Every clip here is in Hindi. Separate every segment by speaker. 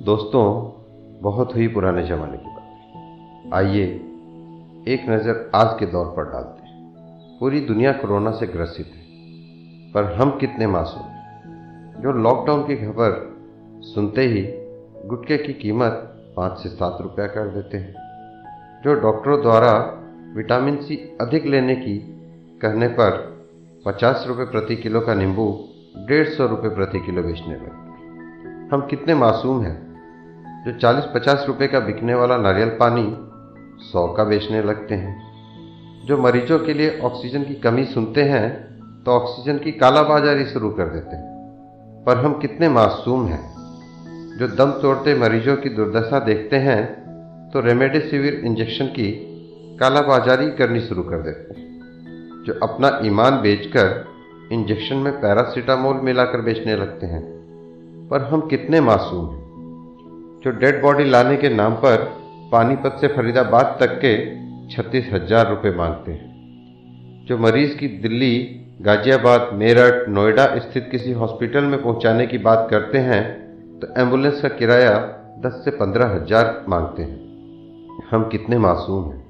Speaker 1: दोस्तों, बहुत ही पुराने ज़माने की बात आइए एक नज़र आज के दौर पर डालते हैं। पूरी दुनिया कोरोना से ग्रसित है, पर हम कितने मासूम हैं। जो लॉकडाउन की खबर सुनते ही गुटके की कीमत पाँच से सात रुपया कर देते हैं। जो डॉक्टरों द्वारा विटामिन सी अधिक लेने की कहने पर पचास रुपये प्रति किलो का नींबू, डेढ़ सौ रुपये प्रति किलो बेचने लगते हम कितने मासूम हैं। जो 40-50 रुपए का बिकने वाला नारियल पानी 100 का बेचने लगते हैं। जो मरीजों के लिए ऑक्सीजन की कमी सुनते हैं तो ऑक्सीजन की कालाबाजारी शुरू कर देते हैं। पर हम कितने मासूम हैं। जो दम तोड़ते मरीजों की दुर्दशा देखते हैं तो रेमडेसिविर इंजेक्शन की कालाबाजारी करनी शुरू कर देते हैं। जो अपना ईमान बेचकर इंजेक्शन में पैरासीटामोल मिलाकर बेचने लगते हैं। पर हम कितने मासूम हैं। जो डेड बॉडी लाने के नाम पर पानीपत से फरीदाबाद तक के छत्तीस हज़ार रुपये मांगते हैं। जो मरीज़ की दिल्ली, गाजियाबाद, मेरठ, नोएडा स्थित किसी हॉस्पिटल में पहुँचाने की बात करते हैं तो एंबुलेंस का किराया दस से पंद्रह हज़ार मांगते हैं। हम कितने मासूम हैं?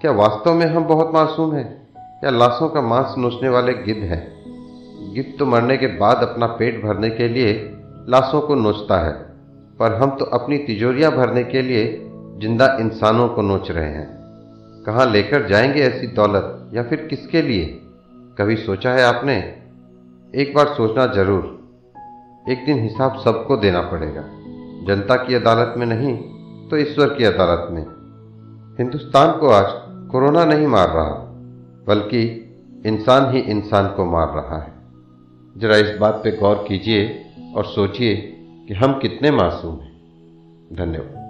Speaker 1: क्या वास्तव में हम बहुत मासूम हैं? या लाशों का मांस नोचने वाले गिद्ध हैं? गिद्ध तो मरने के बाद अपना पेट भरने के लिए लाशों को नोचता है। पर हम तो अपनी तिजोरियाँ भरने के लिए ज़िंदा इंसानों को नोच रहे हैं। कहाँ लेकर जाएँगे ऐसी दौलत या फिर किसके लिए? कभी सोचा है आपने? एक बार सोचना ज़रूर। एक दिन हिसाब सबको देना पड़ेगा। जनता की अदालत में नहीं तो ईश्वर की अदालत में। हिंदुस्तान को आज कोरोना नहीं मार रहा, बल्कि इंसान ही इंसान को मार रहा है। जरा इस बात पे गौर कीजिए और सोचिए कि हम कितने मासूम हैं। धन्यवाद।